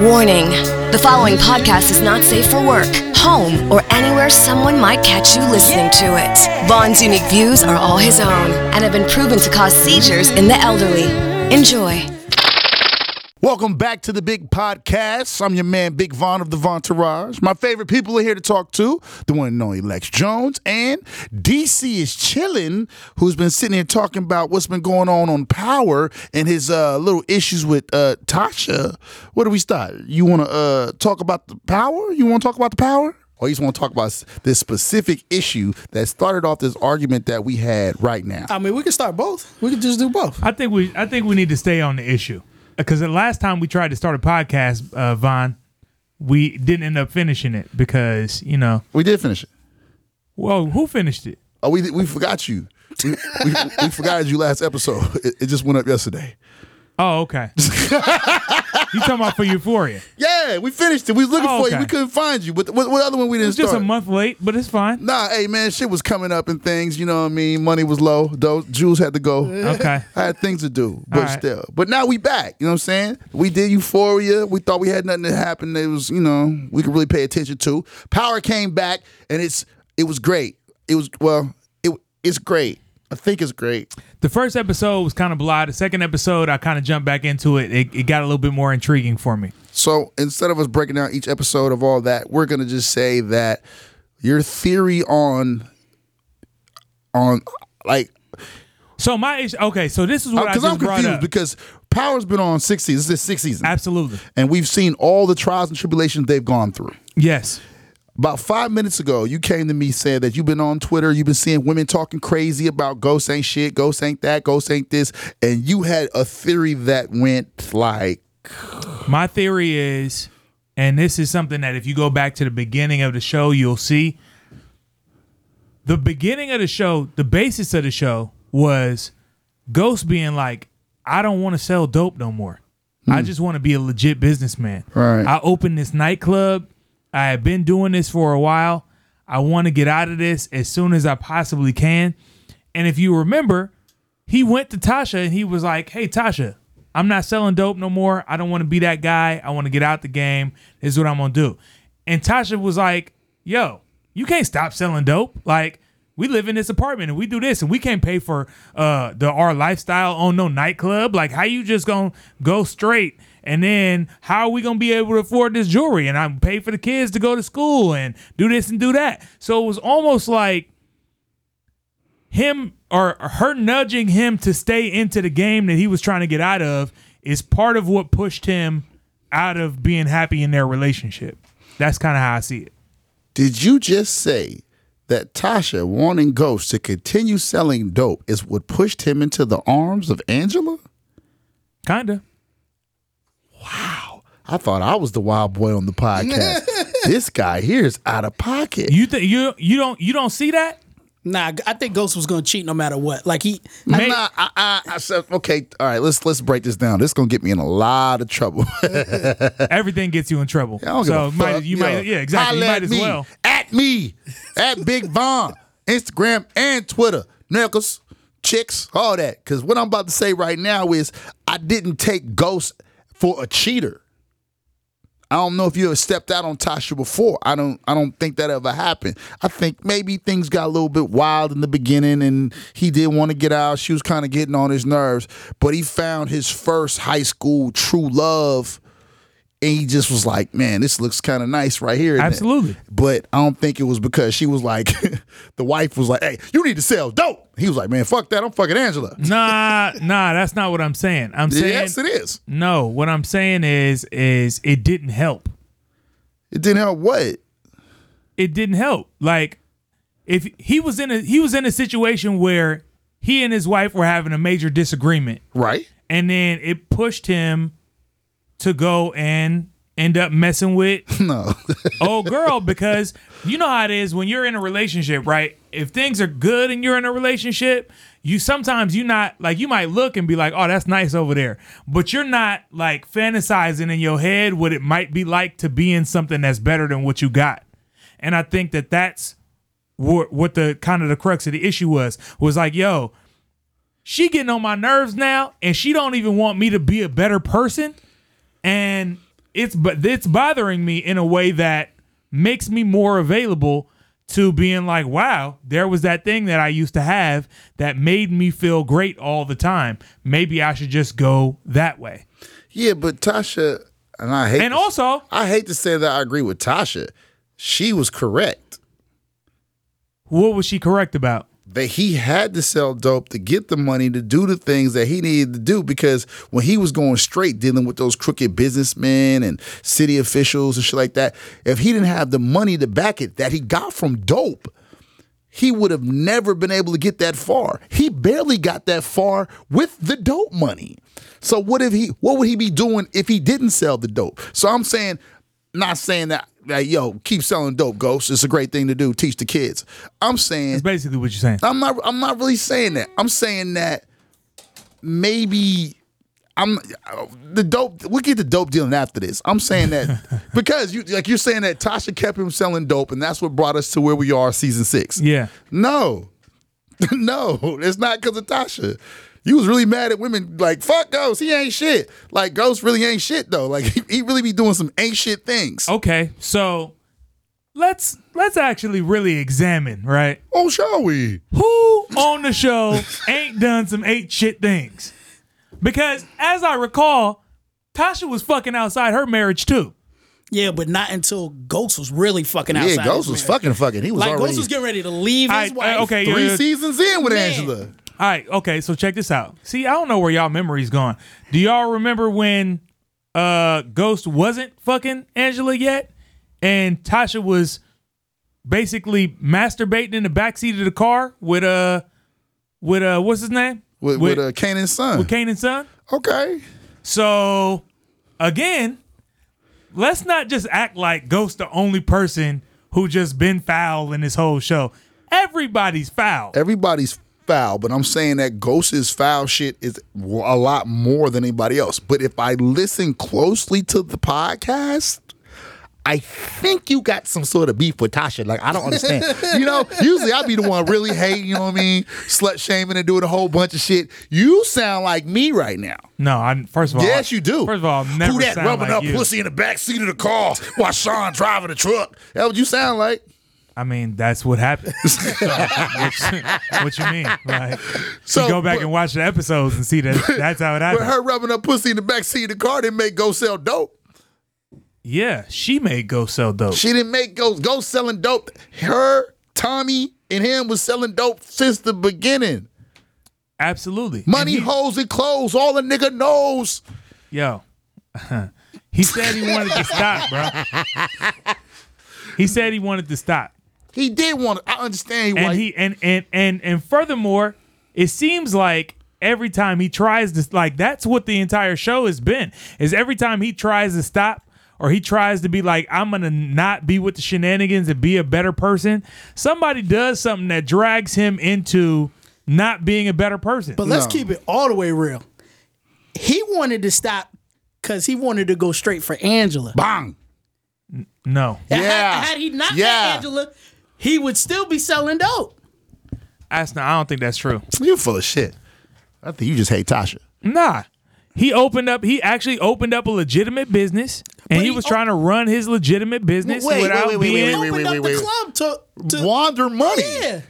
Warning the following podcast is not safe for work, home, or anywhere someone might catch you listening to it. Von's unique views are all his own and have been proven to cause seizures in the elderly. Enjoy. Welcome back to the Big Podcast. I'm your man, Big Von of the Vontourage. My favorite people are here to talk to the one and only Lex Jones. And DC is chilling, who's been sitting here talking about what's been going on on Power and his uh, little issues with uh, Tasha. Where do we start? You want to uh, talk about the Power? You want to talk about the Power? Or you just want to talk about this specific issue that started off this argument that we had right now? I mean, we can start both. We can just do both. I think we I think we need to stay on the issue because the last time we tried to start a podcast, uh, Von, we didn't end up finishing it because you know. We did finish it. Well, who finished it? Oh, we we forgot you. We, we, we forgot you last episode. It, it just went up yesterday. Oh, okay. you talking about for Euphoria? Yeah, we finished it. We was looking Oh, for you. okay. We couldn't find you. But what, what other one we didn't It's just start? a month late, but it's fine. Nah, hey man, shit was coming up and things. You know what I mean? Money was low. Those Jules had to go. Okay. I had things to do, but right. still. But now we back. You know what I'm saying? We did Euphoria. We thought we had nothing to happen. That was, you know, we could really pay attention to. Power came back, and it's it was great. It was well, it it's great. I think it's great. The first episode was kind of blah. The second episode, I kind of jumped back into it. it. It got a little bit more intriguing for me. So instead of us breaking down each episode of all that, we're gonna just say that your theory on on like So my issue, okay. So this is what I because I'm confused because Power's been on six seasons. This is six season, Absolutely, and we've seen all the trials and tribulations they've gone through. yes. About five minutes ago, you came to me saying that you've been on Twitter, you've been seeing women talking crazy about ghosts ain't shit, ghosts ain't that, ghosts ain't this, and you had a theory that went like, My theory is, and this is something that if you go back to the beginning of the show, you'll see. The beginning of the show, the basis of the show was Ghost being like, I don't want to sell dope no more. I hmm. just want to be a legit businessman. Right. I opened this nightclub. I have been doing this for a while. I want to get out of this as soon as I possibly can. And if you remember, he went to Tasha and he was like, Hey, Tasha, I'm not selling dope no more. I don't want to be that guy. I want to get out the game. This is what I'm going to do. And Tasha was like, Yo, you can't stop selling dope. Like, we live in this apartment and we do this and we can't pay for uh the our lifestyle on no nightclub. Like, how you just gonna go straight? And then how are we gonna be able to afford this jewelry? And I'm pay for the kids to go to school and do this and do that. So it was almost like him or her nudging him to stay into the game that he was trying to get out of is part of what pushed him out of being happy in their relationship. That's kind of how I see it. did you just say that Tasha wanting Ghost to continue selling dope is what pushed him into the arms of Angela? Kinda. I thought I was the wild boy on the podcast. this guy here is out of pocket. You think you you don't you don't see that? Nah, I think Ghost was gonna cheat no matter what. Like he, May- Nah, I, I, I said, okay, all right, let's let's break this down. This is gonna get me in a lot of trouble. Everything gets you in trouble. I don't give so a might, fuck. you Yo, might yeah exactly. You holla might at as me, well. At me. At Big Von. Instagram and Twitter. Knuckles, chicks, all that. Because what I'm about to say right now is I didn't take Ghost for a cheater. I don't know if you ever stepped out on Tasha before. I don't I don't think that ever happened. I think maybe things got a little bit wild in the beginning and he didn't want to get out. She was kind of getting on his nerves, but he found his first high school true love and he just was like, "Man, this looks kind of nice right here." isn't it?" Absolutely. But I don't think it was because she was like, the wife was like, "Hey, you need to sell dope." He was like, "Man, fuck that. I'm fucking Angela." Nah, nah, that's not what I'm saying. I'm saying yes, it is. no. What I'm saying is is it didn't help. It didn't help. What? it didn't help. Like if he was in a he was in a situation where he and his wife were having a major disagreement, Right. and then it pushed him to go and end up messing with No. old girl because you know how it is when you're in a relationship, right? If things are good and you're in a relationship, you sometimes you not like you might look and be like, "Oh, that's nice over there," but you're not like fantasizing in your head what it might be like to be in something that's better than what you got. And I think that that's what what the kind of the crux of the issue was was like, "Yo, she getting on my nerves now, and she don't even want me to be a better person." And it's but it's bothering me in a way that makes me more available to being like wow there was that thing that i used to have that made me feel great all the time maybe i should just go that way Yeah, but Tasha, and I hate and to- also I hate to say that I agree with Tasha. She was correct. what was she correct about That he had to sell dope to get the money to do the things that he needed to do because when he was going straight dealing with those crooked businessmen and city officials and shit like that, if he didn't have the money to back it that he got from dope, he would have never been able to get that far. He barely got that far with the dope money. So what if he what would he be doing if he didn't sell the dope? So I'm saying not saying that like, yo, keep selling dope, Ghost. It's a great thing to do. Teach the kids. I'm saying that's basically what you're saying I'm not I'm not really saying that. I'm saying that maybe I'm the dope. We'll get the dope dealing after this. I'm saying that because you like you're saying that Tasha kept him selling dope, and that's what brought us to where we are, season six. yeah No, no, it's not because of Tasha. You was really mad at women like fuck Ghost. He ain't shit. Like Ghost really ain't shit though. Like he, he really be doing some ain't shit things. okay so let's let's actually really examine right Oh, shall we? who on the show ain't done some eight shit things? Because as I recall, Tasha was fucking outside her marriage too. Yeah, but not until Ghost was really fucking outside. Yeah, Ghost his was marriage. fucking fucking. He was Like already Ghost was getting ready to leave his I- wife. I- okay, yeah, three yeah. seasons in with Man. Angela. All right, okay, so check this out. See, I don't know where y'all memory's gone. Do y'all remember when uh Ghost wasn't fucking Angela yet? And Tasha was basically masturbating in the backseat of the car with uh with uh what's his name? with, with, uh, Kanan's son. with Kanan's son? okay. So again, let's not just act like Ghost the only person who just been foul in this whole show. Everybody's foul. Everybody's foul, but I'm saying that Ghost's foul shit is a lot more than anybody else. But if I listen closely to the podcast, I think you got some sort of beef with Tasha. Like, I don't understand. you know, usually I'd be the one really hating, you know what I mean? Slut shaming and doing a whole bunch of shit. You sound like me right now. No, I'm first of all, Yes, you do. First of all, Who that rubbing like up you. pussy in the back seat of the car while Sean driving the truck? That what you sound like? I mean, that's what happened. what, what you mean? Like, So, you go back but- and watch the episodes and see that that's how it But happened. her rubbing up pussy in the back seat of the car didn't make Go sell dope. yeah, she made go sell dope. She didn't make Go Go selling dope. Her, Tommy, and him was selling dope since the beginning. Absolutely. Money, And he- hoes, and clothes. All the nigga knows. Yo, he said he wanted to stop, bro. He said he wanted to stop. He did want. To, I understand. He and white. he and and and and furthermore, it seems like every time he tries to like that's what the entire show has been. Is every time he tries to stop or he tries to be like I'm gonna not be with the shenanigans and be a better person, somebody does something that drags him into not being a better person. But let's No. keep it all the way real. He wanted to stop because he wanted to go straight for Angela. Bang. no, Had- Yeah. Had, he not Yeah. met Angela, he would still be selling dope. that's not. I don't think that's true. You're full of shit. I think you just hate Tasha. Nah. He opened up. He actually opened up a legitimate business, and he he was op- trying to run his legitimate business Wait, wait, without wait, wait, being. wait, He wait, opened wait, up wait. the club to, to Wander money. yeah.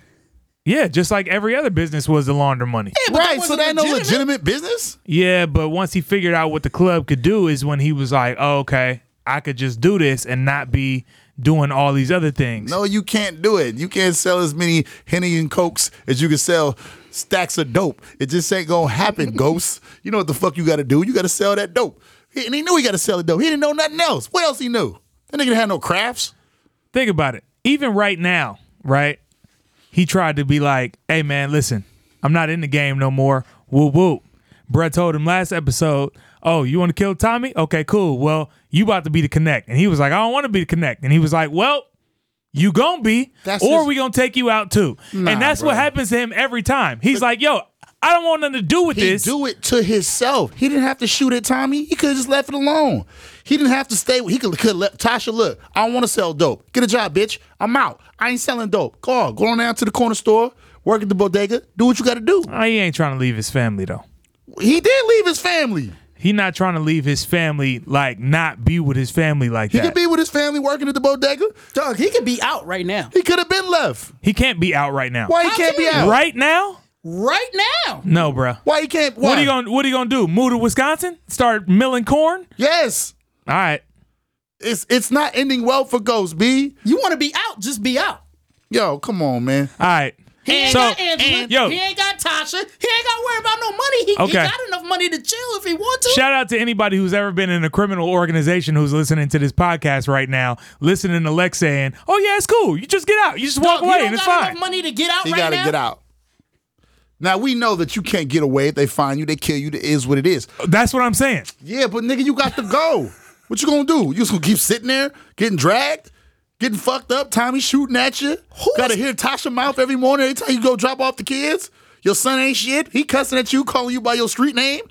Yeah, just like every other business was to launder money. Yeah, but that Right. So wasn't that ain't no legitimate. legitimate business. Yeah, but once he figured out what the club could do is when he was like, oh, okay, I could just do this and not be doing all these other things. No, you can't do it. You can't sell as many Henny and Cokes as you can sell stacks of dope. It just ain't gonna happen, Ghost. You know what the fuck you gotta do? You gotta sell that dope. He- And he knew he gotta sell the dope. He didn't know nothing else. What else he knew? That nigga didn't have no crafts. Think about it. Even right now, right? He tried to be like, hey, man, listen, I'm not in the game no more. Whoop, whoop. Brett told him last episode, "Oh, you want to kill Tommy? Okay, cool. Well, you about to be the connect." And he was like, "I don't want to be the connect." And he was like, "Well." You gonna be, That's or his- we gonna take you out too, Nah, and that's bro. what happens to him every time. He's like, "Yo, I don't want nothing to do with He this." do it to himself. He didn't have to shoot at Tommy. He could have just left it alone. He didn't have to stay. He could could let Tasha look. I don't want to sell dope. Get a job, bitch. I'm out. I ain't selling dope. Go on. Go on down to the corner store. Work at the bodega. Do what you got to do. Oh, he ain't trying to leave his family though. He did leave his family. He not trying to leave his family like not be with his family like He that. He could be with his family working at the bodega. Dog, he could be out right now. He could have been left. he can't be out right now. Why he How can't be out? Right now? Right now. No, bruh. Why he can't? Why? What are you gonna What are you gonna do? Move to Wisconsin? Start milling corn? Yes. All right. It's it's not ending well for Ghost B. You want to be out? Just be out. Yo, come on, man. All right. He ain't So- got Angela. and- yo. he ain't got Tasha. He ain't got to worry about no money. He, he got enough money to chill if he want to. Shout out to anybody who's ever been in a criminal organization who's listening to this podcast right now, listening to Lex saying, "Oh yeah, it's cool. You just get out. You just walk Dog, you away, don't and it's got fine." enough money to get out He right got to now. get out. Now we know that you can't get away. If they find you, they kill you. It is what it is. That's what I'm saying. Yeah, but nigga, you got to go. What you gonna do? You just gonna keep sitting there, getting dragged, getting fucked up? Tommy shooting at you. Got to hear Tasha mouth every morning every time you go drop off the kids. Your son ain't shit. He cussing at you, calling you by your street name.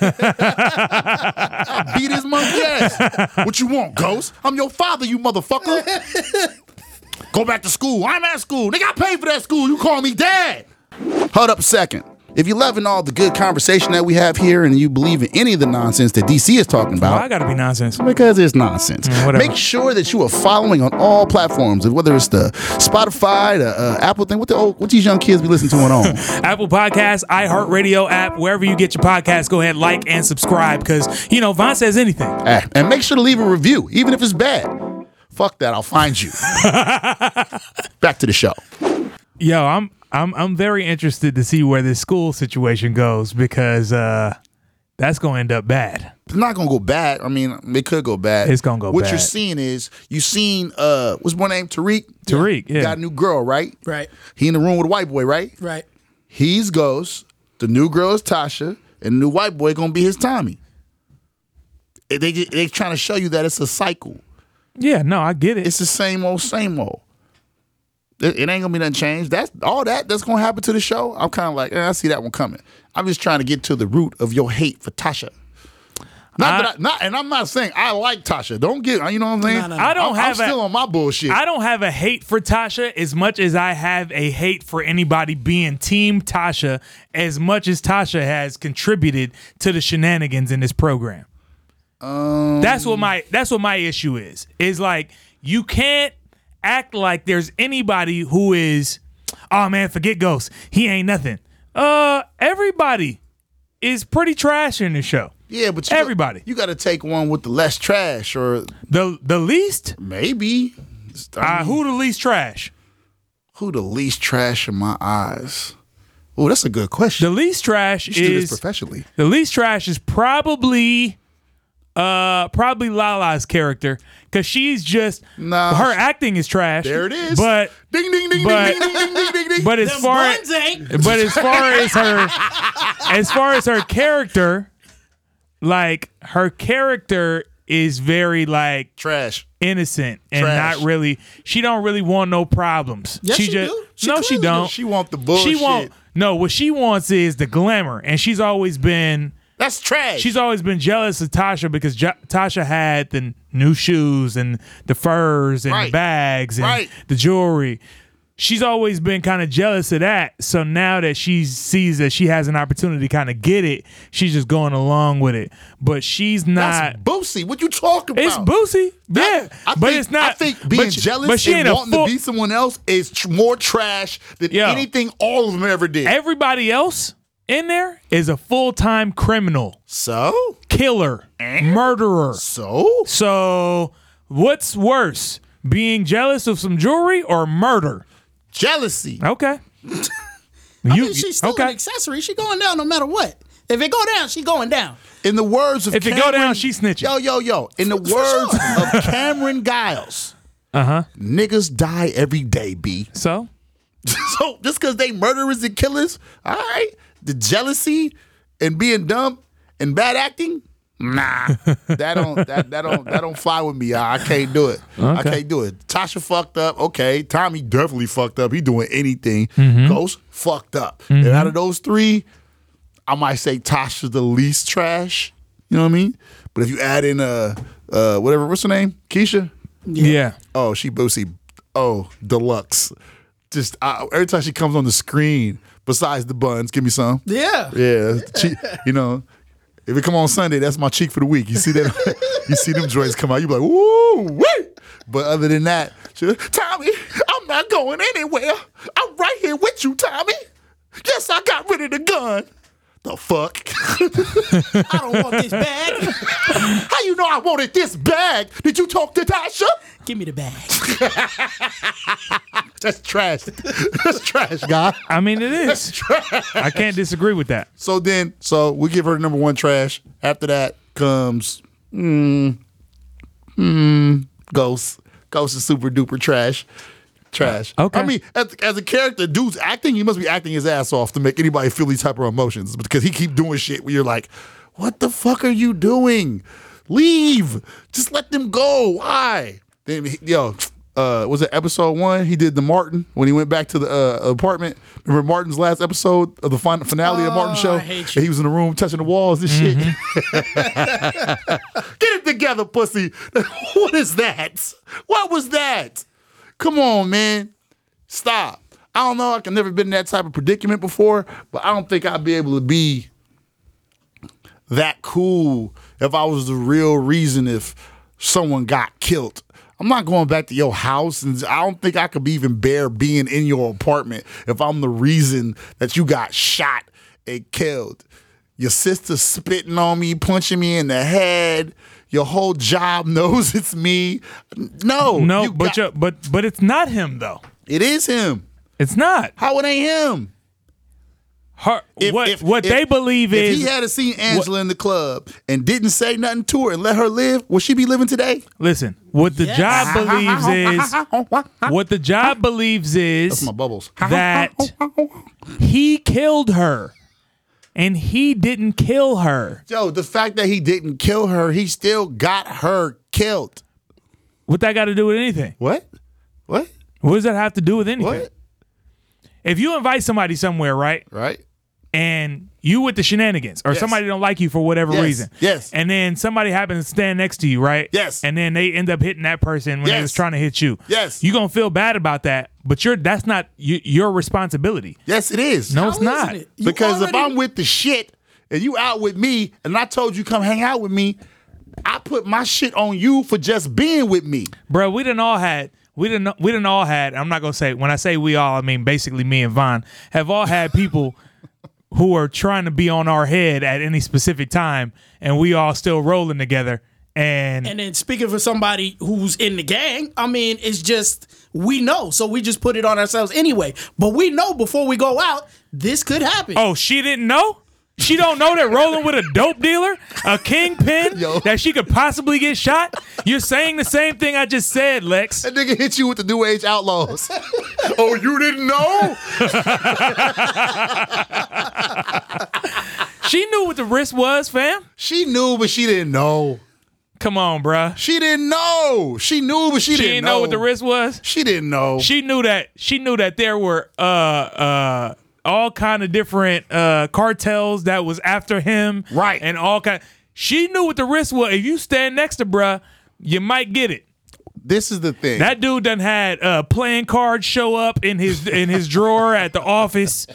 I beat his monkey ass. What you want, Ghost? I'm your father, you motherfucker. Go back to school. I'm at school. They got paid for that school. You call me dad. Hold up a second. If you're loving all the good conversation that we have here and you believe in any of the nonsense that DC is talking Well, about, I gotta be nonsense. because it's nonsense. whatever. Make sure that you are following on all platforms, whether it's the Spotify, the uh, Apple thing. What the old, what these young kids be listening to on? Apple Podcasts, iHeartRadio app, wherever you get your podcasts, go ahead, like and subscribe because you know Von says anything. Ah, and make sure to leave a review, even if it's bad. Fuck that, I'll find you. Back to the show. Yo, I'm I'm I'm very interested to see where this school situation goes because uh that's gonna end up bad. It's not gonna go bad. I mean, it could go bad. It's gonna go What bad. you're seeing is you seen uh, what's my name? Tariq. Tariq, yeah. got a new girl, right? Right. He in the room with a white boy, right? Right. He's Ghost. The new girl is Tasha, and the new white boy gonna be his Tommy. They they, they trying to show you that it's a cycle. Yeah, no, I get it. It's the same old, same old. It, it ain't gonna be nothing changed. That's all that that's gonna happen to the show. I'm kind of like, eh, I see that one coming. I'm just trying to get to the root of your hate for Tasha. Not I- that I, not, and I'm not saying I like Tasha. Don't get, you know what I'm saying? No, no, no. I don't I'm, have I'm a- still on my bullshit. I don't have a hate for Tasha as much as I have a hate for anybody being Team Tasha as much as Tasha has contributed to the shenanigans in this program. that's what my that's what my issue is. Is like you can't act like there's anybody who is oh man, forget Ghost. He ain't nothing. Uh everybody is pretty trash in the show. yeah, but you everybody. you got to take one with the less trash, or The the least maybe I uh, who the least trash? who the least trash in my eyes. Oh, that's a good question. The least trash you should do this is professionally. The least trash is probably uh probably Lala's character because she's just Nah. her acting is trash. There it is. But ding ding ding but- ding ding ding ding ding ding. but as Them far buns ain't. but as far as her as far as her character, like her character is very like trash. innocent and Trash. not really. She don't really want no problems. Yes, she just do. She no, she don't. do. She want the bullshit. She want no. What she wants is the glamour, and she's always been. That's trash. She's always been jealous of Tasha because Ja- Tasha had the new shoes and the furs and the bags and Right. the jewelry. She's always been kind of jealous of that. So now that she sees that she has an opportunity to kind of get it, she's just going along with it. But she's That's not. Boosie. What you talking about? It's Boosie, yeah, That- I but think, it's not. I think being but, jealous but she and wanting full, to be someone else is tr- more trash than Yo. anything all of them ever did. Everybody else in there is a full time criminal, so, killer, murderer. so So, what's worse, being jealous of some jewelry or murder? jealousy. Okay. I mean, she's still okay. an accessory. She going down no matter what. If it go down, she going down. In the words of If it go down, she snitching. Yo, yo, yo. In the words of Cameron Giles, Uh huh. niggas die every day. B. So, So just because they murderers and killers, all right. The jealousy and being dumb and bad acting, Nah, that don't that, that don't that don't fly with me. I, I can't do it. I can't do it. Tasha fucked up. Okay, Tommy definitely fucked up. He doing anything. Mm-hmm. Ghost fucked up. And out of those three, I might say Tasha's the least trash. You know what I mean? But if you add in uh uh whatever, what's her name? Keisha. Yeah. Oh, she boosie. Oh, deluxe. Just uh, every time she comes on the screen, besides the buns, give me some. Yeah. Yeah, you know, if it come on Sunday, that's my cheek for the week. You see that? you see them joints come out, you be like, woo. But other than that, she, Tommy, I'm not going anywhere. I'm right here with you, Tommy. Yes, I got rid of the gun. The fuck? I don't want this bag. How you know I wanted this bag? Did you talk to Tasha? Give me the bag. That's trash. That's trash, guy. I mean, it is. I can't disagree with that. So then, so we give her number one trash. After that comes, mm, mm, Ghost. Ghost is super duper trash. Trash. Okay. I mean, as, as a character, dude's acting, he must be acting his ass off to make anybody feel these type of emotions because he keep doing shit where you're like, what the fuck are you doing? Leave. Just let them go. Why? Then, he- yo, uh, was it episode one? He did the Martin when he went back to the uh, apartment. Remember Martin's last episode of the fin- finale of Martin's Oh, show? I hate you. he was in the room touching the walls, this shit. Get it together, pussy. what is that? What was that? Come on, man. Stop. I don't know. I've never been in that type of predicament before, but I don't think I'd be able to be that cool if I was the real reason if someone got killed. I'm not going back to your house, and I don't think I could be even bear being in your apartment if I'm the reason that you got shot and killed. Your sister spitting on me, punching me in the head. Your whole job knows it's me. No, No, you but got- you but but it's not him though. it is him. It's not. How it ain't him? Her, If- what if- what if- they believe if is he had seen Angela in the club and didn't say nothing to her and let her live, would she be living today? listen. What the Yes. job believes is what the job believes is That's my bubbles. that he killed her, and he didn't kill her. Yo, the fact that he didn't kill her, he still got her killed. What that got to do with anything? What? What? What does that have to do with anything? What? If you invite somebody somewhere, right, Right? and you with the shenanigans, or Yes. somebody don't like you for whatever Yes. reason, Yes. and then somebody happens to stand next to you, right, Yes. and then they end up hitting that person when they was trying to hit you, Yes. you gonna feel bad about that, but you're that's not you, your responsibility. Yes, it is. No, How it's isn't it? You Because if I'm with the shit and you out with me and I told you come hang out with me, I put my shit on you for just being with me. bro. We didn't all had we didn't we didn't all had. I'm not gonna say when I say we all, I mean basically me and Von have all had people who are trying to be on our head at any specific time, and we all still rolling together. And, And then speaking for somebody who's in the gang, I mean, it's just we know, so we just put it on ourselves anyway. But we know before we go out, this could happen. oh, she didn't know. She don't know that rolling with a dope dealer, a kingpin, Yo. that she could possibly get shot. You're saying the same thing I just said, Lex. That nigga hit you with the New Age Outlaws. oh, you didn't know? She knew what the risk was, fam. She knew, but she didn't know. Come on, bruh. She didn't know. She knew, but she, She didn't didn't know what the risk was. She didn't know. she knew that she knew that there were uh uh all kind of different uh cartels that was after him Right. and all kind she knew what the risk was if you stand next to bruh you might get it this is the thing. that dude done had uh playing cards show up in his in his drawer at the office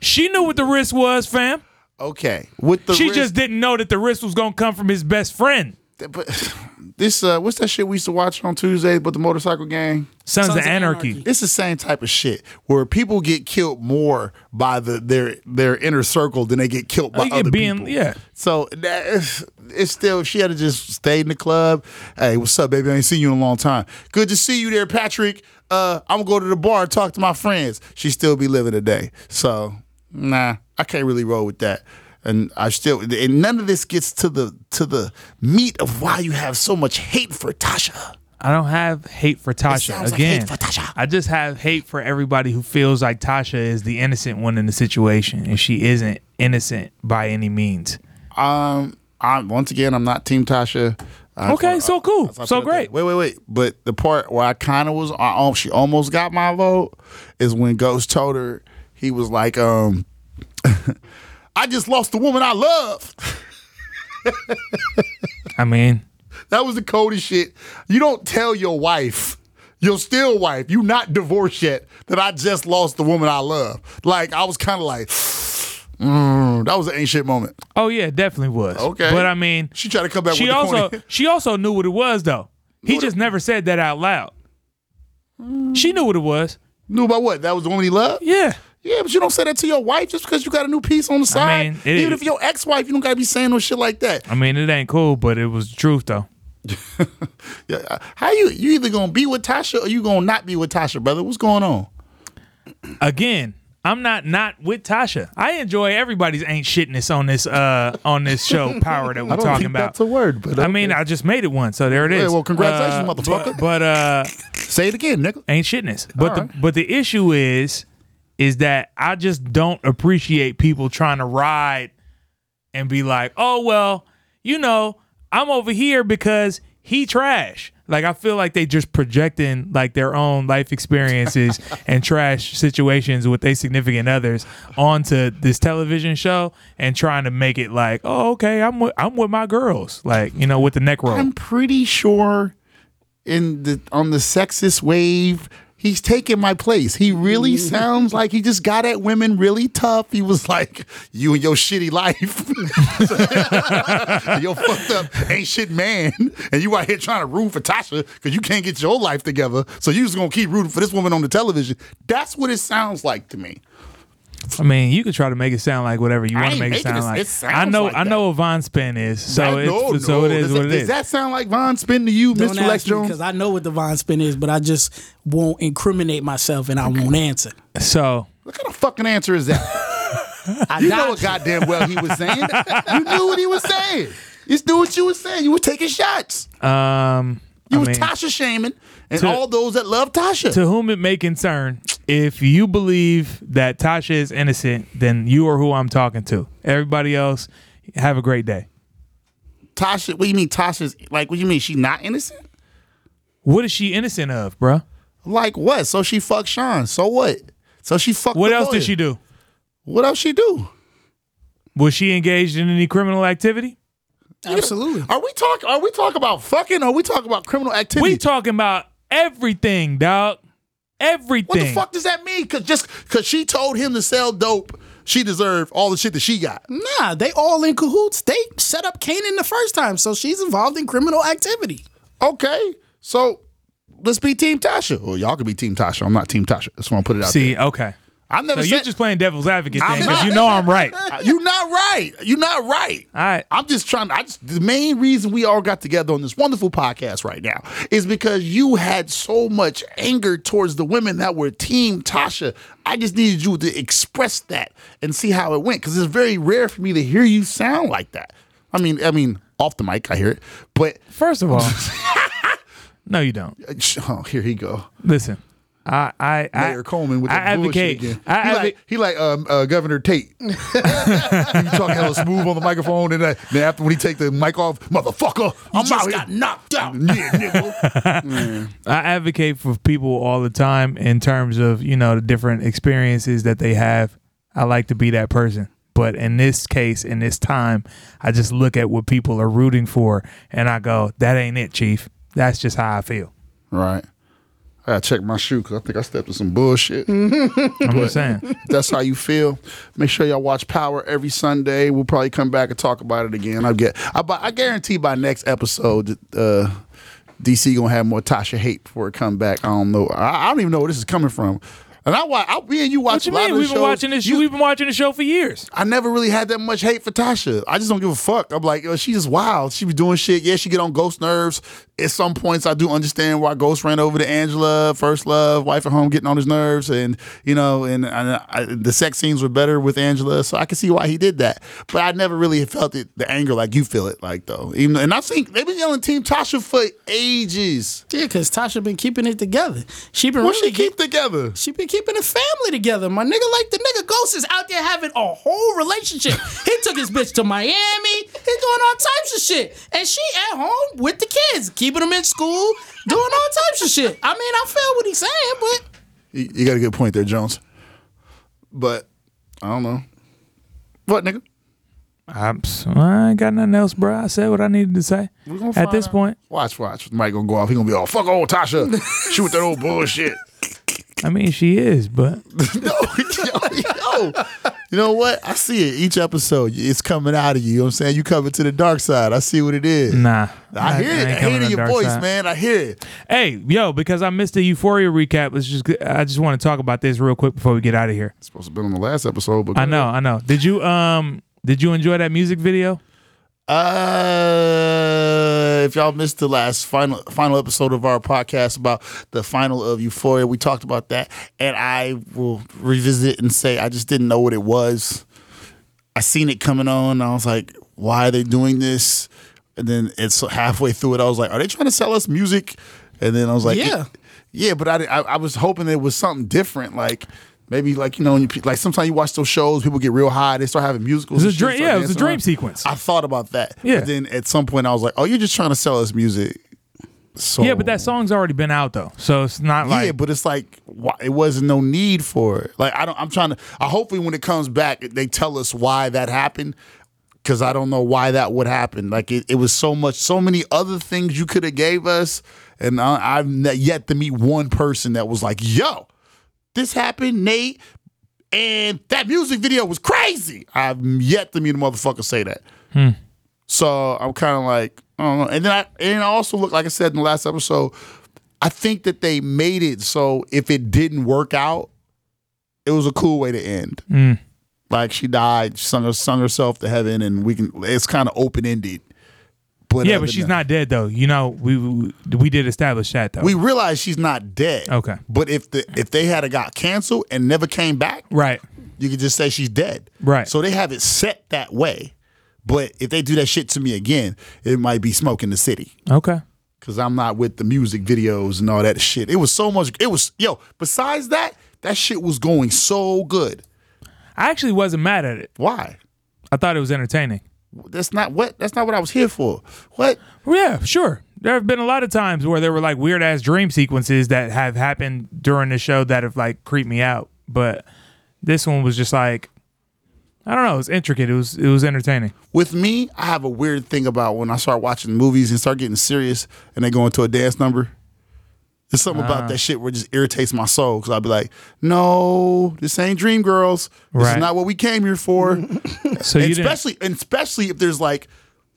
she knew what the risk was fam okay. With the she risk- just didn't know that the risk was gonna come from his best friend but this uh what's that shit we used to watch on Tuesday but the motorcycle gang? sons, Sons of of anarchy, Anarchy. It's the same type of shit where people get killed more by the their their inner circle than they get killed by They get other being- people. yeah. So that is, it's still she had to just stay in the club. Hey, what's up, baby? I ain't seen you in a long time. Good to see you there, Patrick. Uh, I'm gonna go to the bar and talk to my friends. She still be living today. So nah, I can't really roll with that. And I still and none of this gets to the to the meat of why you have so much hate for Tasha. I don't have hate for Tasha. like Again, hate for Tasha. I just have hate for everybody who feels like Tasha is the innocent one in the situation, and she isn't innocent by any means. Um, I'm once again, I'm not Team Tasha. I- Okay, I- so cool. I- I- So great. Wait, wait, wait. But the part where I kind of was, I, she almost got my vote, is when Ghost told her he was like, um, "I just lost the woman I love." I mean, That was the coldest shit. You don't tell your wife, your still wife, you not divorced yet, that I just lost the woman I love. Like I was kind of like, mm, that was an ain't shit moment. oh yeah, definitely was. Okay, but I mean, she tried to come back. she also corny- she also knew what it was though. He just never said that out loud. She knew what it was. knew about what? That was the woman he loved. Yeah. Yeah, but you don't say that to your wife just because you got a new piece on the side. mean, it- Even if your ex-wife, you don't gotta be saying no shit like that. I mean, it ain't cool, but it was the truth though. Yeah, uh, how you you either gonna be with Tasha or you gonna not be with Tasha, brother? What's going on? Again, I'm not not with Tasha. I enjoy everybody's ain't shitness on this uh on this show power that we're I talking about. that's a word, but I mean. I just made it one, so there it is. Yeah, well, congratulations, Uh, motherfucker. But, but uh, say it again, nigga. ain't shitness. But the but the issue is is that I just don't appreciate people trying to ride and be like, oh well, you know, I'm over here because he trash. Like I feel like they just projecting like their own life experiences and trash situations with their significant others onto this television show and trying to make it like, oh okay, I'm with, I'm with my girls, like you know, with the neck roll. I'm pretty sure in the on the sexist wave, he's taking my place. He really mm-hmm. sounds like he just got at women really tough. He was like, "You and your shitty life, your fucked up ain't shit man, and you out here trying to root for Tasha because you can't get your life together. So you just gonna keep rooting for this woman on the television. That's what it sounds like to me. I mean, you could try to make it sound like whatever you I want to ain't make it making sound it- like. it sounds I know, like I that. know what Von Spin is, so That- it's no, so no. it is does what that, it Does is. that sound like Von Spin to you, Don't Mr. ask Lex me Jones? because I know what the Von spin is, but I just won't incriminate myself and I won't answer. So What kind of fucking answer is that? I You know what goddamn well he was saying. You knew what he was saying. You knew what you were saying. You were taking shots. um, You I was mean, Tasha shaming, and to- all those that love Tasha. to whom it may concern, if you believe that Tasha is innocent, then you are who I'm talking to. Everybody else, have a great day. Tasha, what do you mean Tasha's like? What do you mean she's not innocent? What is she innocent of, bruh? Like what? So she fucked Sean. So what? So she fucked. What the else lawyer. did she do? What else she do? Was she engaged in any criminal activity? Absolutely. Are we talking? Are we talking about fucking? Or are we talking about criminal activity? We talking about everything, dog. Everything. What the fuck does that mean? Cause just cause she told him to sell dope, she deserved all the shit that she got. Nah, they all in cahoots. They set up Kanan the first time, so she's involved in criminal activity. Okay, so let's be Team Tasha. Well, y'all can be Team Tasha. I'm not Team Tasha. Just want to put it out there. See, there. okay. I've never So you're just playing devil's advocate then, because you know I'm right. you're not right. You're not right. All right. I'm just trying. I just the main reason we all got together on this wonderful podcast right now is because you had so much anger towards the women that were Team Tasha. I just needed you to express that and see how it went because it's very rare for me to hear you sound like that. I mean, I mean, off the mic, I hear it, but First of all, no, you don't. oh, here he go. Listen, I, I, I, Mayor Coleman with I that bullshit advocate. again. I he, advo- like, he like um, uh, Governor Tate. you talking hella smooth on the microphone, and uh, then after when he take the mic off, motherfucker, I'm just out here. got knocked out. Yeah, nigga. I advocate for people all the time in terms of you know the different experiences that they have. I like to be that person, but in this case, in this time, I just look at what people are rooting for, and I go, "That ain't it, Chief. That's just how I feel." right. I gotta check my shoe because I think I stepped in some bullshit. I'm just saying. If that's how you feel. Make sure y'all watch Power every Sunday. We'll probably come back and talk about it again. I get, I, I guarantee by next episode, uh, DC gonna have more Tasha hate before it come back. I don't know. I, I don't even know where this is coming from. And I watch. I, me and you watch What you a lot mean? We've been shows. watching this. You- we've been watching the show for years. I never really had that much hate for Tasha. I just don't give a fuck. I'm like, yo, she's just wild. She be doing shit. Yeah, she get on Ghost nerves. At some points, I do understand why Ghost ran over to Angela, first love, wife at home, getting on his nerves, and you know, and, and I, the sex scenes were better with Angela, so I can see why he did that. But I never really felt it, the anger like you feel it, like though. Even and I've seen they've been yelling Team Tasha for ages. Yeah, because Tasha been keeping it together. She been What really she keep together? She been keeping the family together, my nigga. Like the nigga Ghost is out there having a whole relationship. he took his bitch to Miami. He's doing all types of shit, and she at home with the kids, keeping them in school, doing all types of shit. I mean, I feel what he's saying, but You, you got a good point there, Jones. But I don't know. What, nigga? I'm, s- I ain't got nothing else, bro. I said what I needed to say. At this out. point, Watch, watch. Mike gonna go off. He gonna be all fuck old Tasha. she with that old bullshit. I mean, she is, but no, yo, yo. You know what? I see it each episode. It's coming out of you. You know what I'm saying? You coming to the dark side. I see what it is. nah. I hear it. ain't I hear it in your voice, side. man. I hear it. Hey, yo, because I missed the Euphoria recap. Let's just. I just want to talk about this real quick before we get out of here. It's supposed to be on the last episode, but I know, I know. Did you um? Did you enjoy that music video? Uh, if y'all missed the last final final episode of our podcast about the final of Euphoria, we talked about that, and I will revisit it and say I just didn't know what it was. I seen it coming on, and I was like, "Why are they doing this?" And then it's halfway through it, I was like, "Are they trying to sell us music?" And then I was like, Yeah. yeah." But I, I, I was hoping it was something different, like. Maybe like you know, when you, like sometimes you watch those shows, people get real high. They start having musicals. It was a dream- yeah, it was a dream around. sequence. I thought about that. Yeah. But then at some point I was like, oh, you're just trying to sell us music. So Yeah, but that song's already been out though, so it's not like yeah, but it's like why, it wasn't no need for it. Like I don't. I'm trying to. I hopefully when it comes back, they tell us why that happened. Because I don't know why that would happen. Like it, it was so much, so many other things you could have gave us, and I, I've yet to meet one person that was like, "Yo, this happened, Nate." And that music video was crazy. I've yet to meet a motherfucker say that. Hmm. So I'm kind of like, I don't know. And then I and it also look like I said in the last episode, I think that they made it so if it didn't work out, it was a cool way to end. Hmm. Like she died, sung her, sung herself to heaven, and we can. It's kind of open ended. But yeah, but she's not dead though. You know, we we, we did establish that though. We realize she's not dead. Okay. But if the if they had a got canceled and never came back, right. you could just say she's dead. Right. So they have it set that way. But if they do that shit to me again, it might be smoke in the city. Okay. Cause I'm not with the music videos and all that shit. It was so much. It was yo. Besides that, that shit was going so good. I actually wasn't mad at it. Why? I thought it was entertaining. That's not what. That's not what I was here for. What? Yeah, sure. There have been a lot of times where there were like weird ass dream sequences that have happened during the show that have like creeped me out. But this one was just like I don't know, it was intricate. It was it was entertaining. With me, I have a weird thing about when I start watching movies and start getting serious and they go into a dance number. There's something Ah. about that shit where it just irritates my soul because I'll be like, no, this ain't Dream Girls. This Right. is not what we came here for. So you and didn't especially, especially if there's like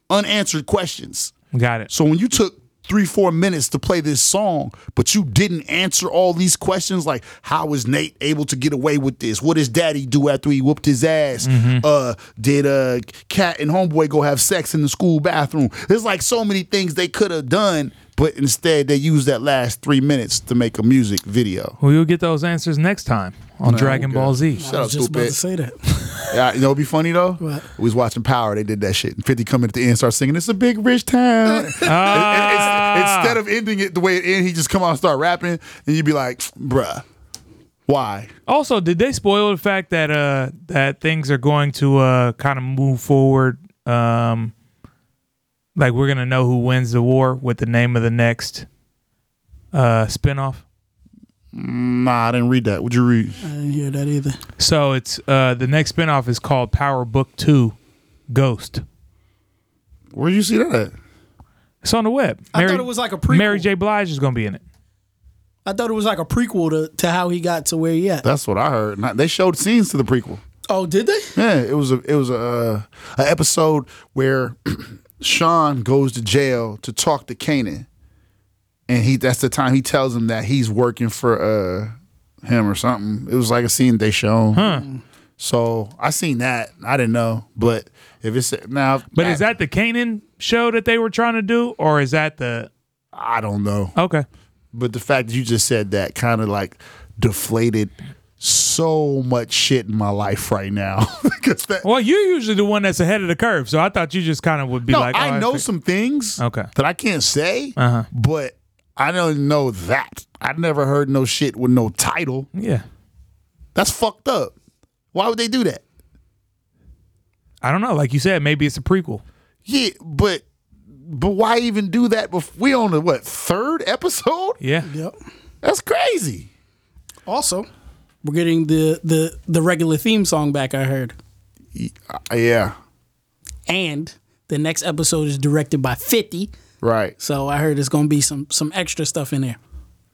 unanswered questions. got it. So when you took three, four minutes to play this song, but you didn't answer all these questions, like how was Nate able to get away with this? What does Daddy do after he whooped his ass? Uh, did uh, Kat and Homeboy go have sex in the school bathroom? There's like so many things they could have done, but instead they used that last three minutes to make a music video. Well, you'll get those answers next time on Dragon. Ball Z. Shut up, was just about stupid. to say that. Yeah, you know, it'd be funny though. What? We was watching Power. They did that shit. And Fifty come in at the end, start singing. It's a big rich town. And- and it's- instead of ending it the way it ended, he just come out and start rapping, and you'd be like, "Bruh, why?" Also, did they spoil the fact that uh that things are going to uh kind of move forward? Um, like we're gonna know who wins the war with the name of the next uh spinoff. Nah, I didn't read that. Would you read? I didn't hear that either. So it's uh the next spinoff is called Power Book Two, Ghost. Where'd you see that at? It's on the web. I thought it was like a prequel. Mary J. Blige is gonna be in it. I thought it was like a prequel to, to how he got to where he at. That's what I heard. Not- They showed scenes to the prequel. Oh, did they? Yeah, it was a it was a uh, an episode where Sean goes to jail to talk to Kanan, and he that's the time he tells him that he's working for uh him or something. It was like a scene they shown. So I seen that. I didn't know, but if it's now, But is that the Kanan show that they were trying to do, or is that the I don't know. okay? But the fact that you just said that kind of like deflated so much shit in my life right now because that Well, you're usually the one that's ahead of the curve, so I thought you just kind of would be no, like, oh, I know fig- some things Okay. that I can't say, Uh-huh. but I don't know that. I never heard no shit with no title. Yeah. That's fucked up. Why would they do that? I don't know. Like you said, maybe it's a prequel. Yeah, but but why even do that? Before we on the what third episode? Yeah. Yep. That's crazy. Also, we're getting the the the regular theme song back. I heard, Uh, yeah, and the next episode is directed by Fifty. Right, So I heard there's gonna be some some extra stuff in there.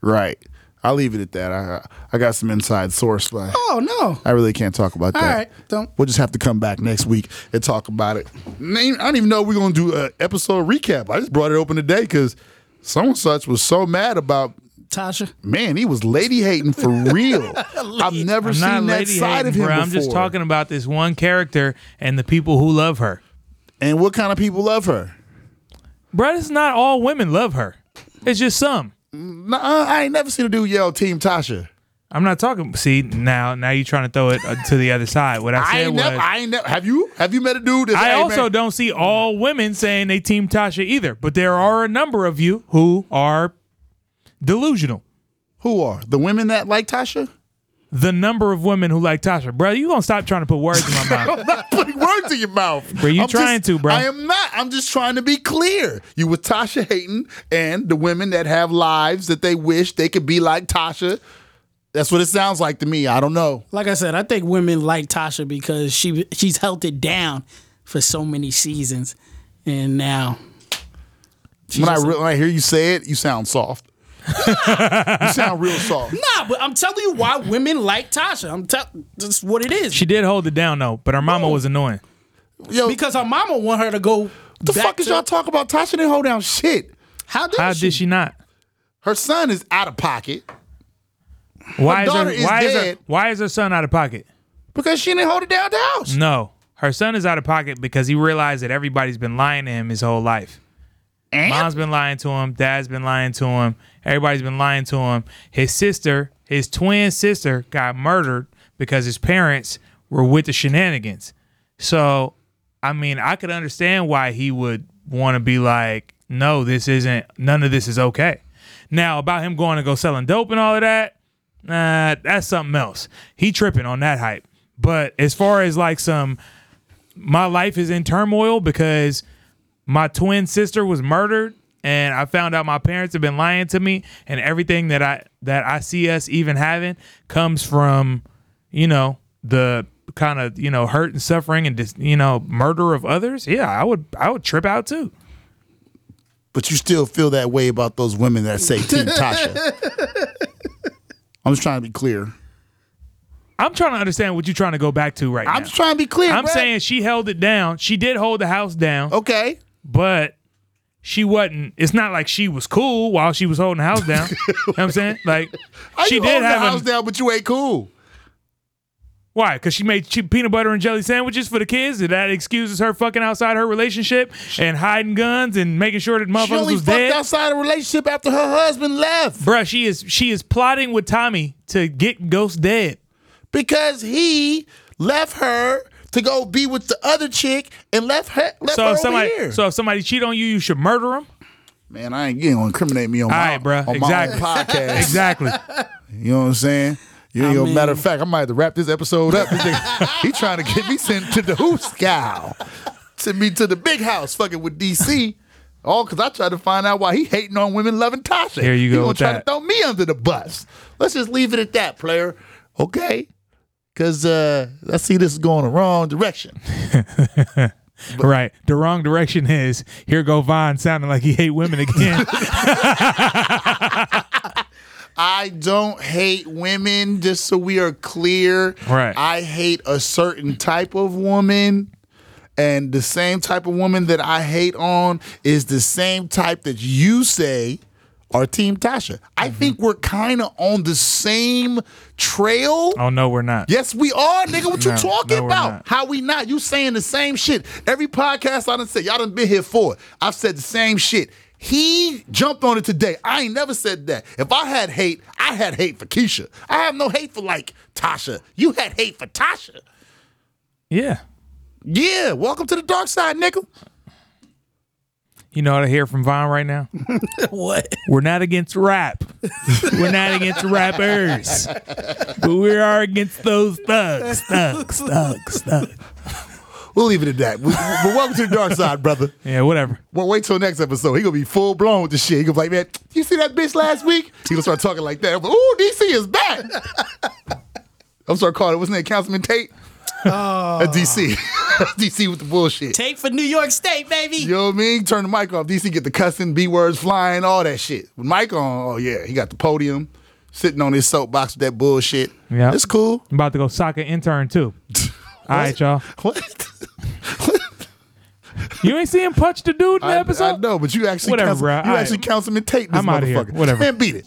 right. I'll leave it at that. I I got some inside source, but Oh no! I really can't talk about All that. right, don't. We'll just have to come back next week and talk about it. Name- I don't even know we're gonna do an episode recap. I just brought it open today because someone such was so mad about. Tasha. Man, he was lady hating for real. I've never I'm seen that side hating, of him bro. before. I'm just talking about this one character and the people who love her. And what kind of people love her? Bro, it's not all women love her. It's just some. Nah, I ain't never seen a dude yell "Team Tasha." I'm not talking. See now, now you're trying to throw it uh, to the other side. What I I said ain't was, never. I ain't never. Have you? Have you met a dude? That's, I "Hey, also man, don't see all women saying they team Tasha either, but there are a number of you who are delusional. Who are the women that like Tasha? The number of women who like Tasha, bro, you gonna stop trying to put words in my mouth? I'm not putting words in your mouth. Bro, you I'm trying just- to, bro. I am not. I'm just trying to be clear. You with Tasha Hayton and the women that have lives that they wish they could be like Tasha. That's what it sounds like to me. I don't know. Like I said, I think women like Tasha because she she's held it down for so many seasons, and now When I, re- when I hear you say it, you sound soft. You sound real soft. nah. But I'm telling you why women like Tasha. I'm telling that's what it is. She did hold it down though, but her mama was annoying. Yo, because her mama want her to go. what the back fuck is y'all talking about? Tasha didn't hold down shit. How did How she? did she not? Her son is out of pocket Why is her daughter is why is her dead. why is her son out of pocket? because she didn't hold it down the house. No, her son is out of pocket because he realized that everybody's been lying to him his whole life. Mom's been lying to him. Dad's been lying to him. Everybody's been lying to him. His sister, his twin sister, got murdered because his parents were with the shenanigans. So, I mean, I could understand why he would want to be like, no, this isn't, none of this is okay. Now, about him going to go selling dope and all of that, nah, that's something else. He tripping on that hype. But as far as like some, my life is in turmoil because my twin sister was murdered and I found out my parents have been lying to me and everything that I that I see us even having comes from you know the kind of you know hurt and suffering and just you know murder of others yeah I would I would trip out too but you still feel that way about those women that say Team Tasha. I'm just trying to be clear. I'm trying to understand what you're trying to go back to right now. I'm now just trying to be clear. I'm bruh. saying she held it down she did hold the house down okay. But she wasn't it's not like she was cool while she was holding the house down you know what I'm saying like How she you did hold the have house an, down, but you ain't cool. Why? Because she made cheap peanut butter and jelly sandwiches for the kids. Did that excuses her fucking outside her relationship and hiding guns and making sure that She motherfuckers only was fucked dead? outside a relationship after her husband left Bruh, she is she is plotting with Tommy to get Ghost dead. because he left her to go be with the other chick and left her left So her if over somebody here. so if somebody cheat on you, you should murder them. Man, I ain't getting gonna incriminate me on All my, right, bruh. on Exactly. my own podcast. Exactly. You know what I'm saying? You I know, mean- matter of fact, I might have to wrap this episode up. This nigga- he trying to get me sent to the Hooskow. Send me to the big house fucking with DC. All because I tried to find out why he hating on women loving Tasha. Here you he go gonna with try that. to throw me under the bus. Let's just leave it at that, player. Okay? Because uh, I see this is going the wrong direction. right. The wrong direction is here go Von sounding like he hate women again. I don't hate women, just so we are clear. Right. I hate a certain type of woman. And the same type of woman that I hate on is the same type that you say are Team Tasha. I Mm-hmm. think we're kind of on the same trail. oh no, we're not. Yes, we are, nigga. What you talking no, about? not. How we not? You saying the same shit. Every podcast I done said, y'all done been here for it. I've said the same shit. He jumped on it today. I ain't never said that. If I had hate, I had hate for Keisha. I have no hate for like Tasha. You had hate for Tasha. Yeah. Yeah, welcome to the dark side, nigga. You know what I hear from Von right now? what? We're not against rap. We're not against rappers, but we are against those thugs, thugs, thugs, thugs. We'll leave it at that. We- But welcome to the dark side, brother. Yeah, whatever. Well, wait till next episode. He gonna be full blown with the shit. He gonna be like, man, you see that bitch last week? He gonna start talking like that. I'm like, Ooh, DC is back. I'm start calling. What's his name? Councilman Tate. Oh. At DC. DC with the bullshit. Take for New York State, baby. You know what I mean? Turn the mic off. DC get the cussing, B words flying, all that shit. With mic on, oh yeah, he got the podium, sitting on his soapbox with that bullshit. Yeah. it's cool. I'm about to go sock an intern too. All right, y'all. What? You ain't see him punch the dude in the I, episode? I know, but you actually, Whatever, council, bro. you All right. actually Councilman Tate this I'm outta here. motherfucker. Whatever. Man, beat it.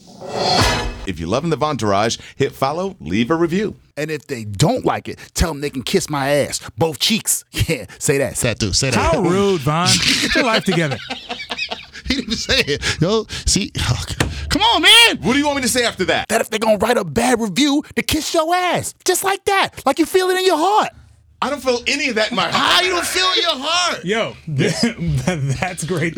If you're loving the Vontourage, hit follow, leave a review. And if they don't like it, tell them they can kiss my ass, both cheeks. Yeah, say that. Say that, dude. Say that. How rude, Von. Get your life together. He didn't even say it. Yo, see, oh, come on, man. What do you want me to say after that? That if they're gonna write a bad review, to kiss your ass, just like that, like you feel it in your heart. I don't feel any of that in my How heart. you don't feel it in your heart? Yo, that's great.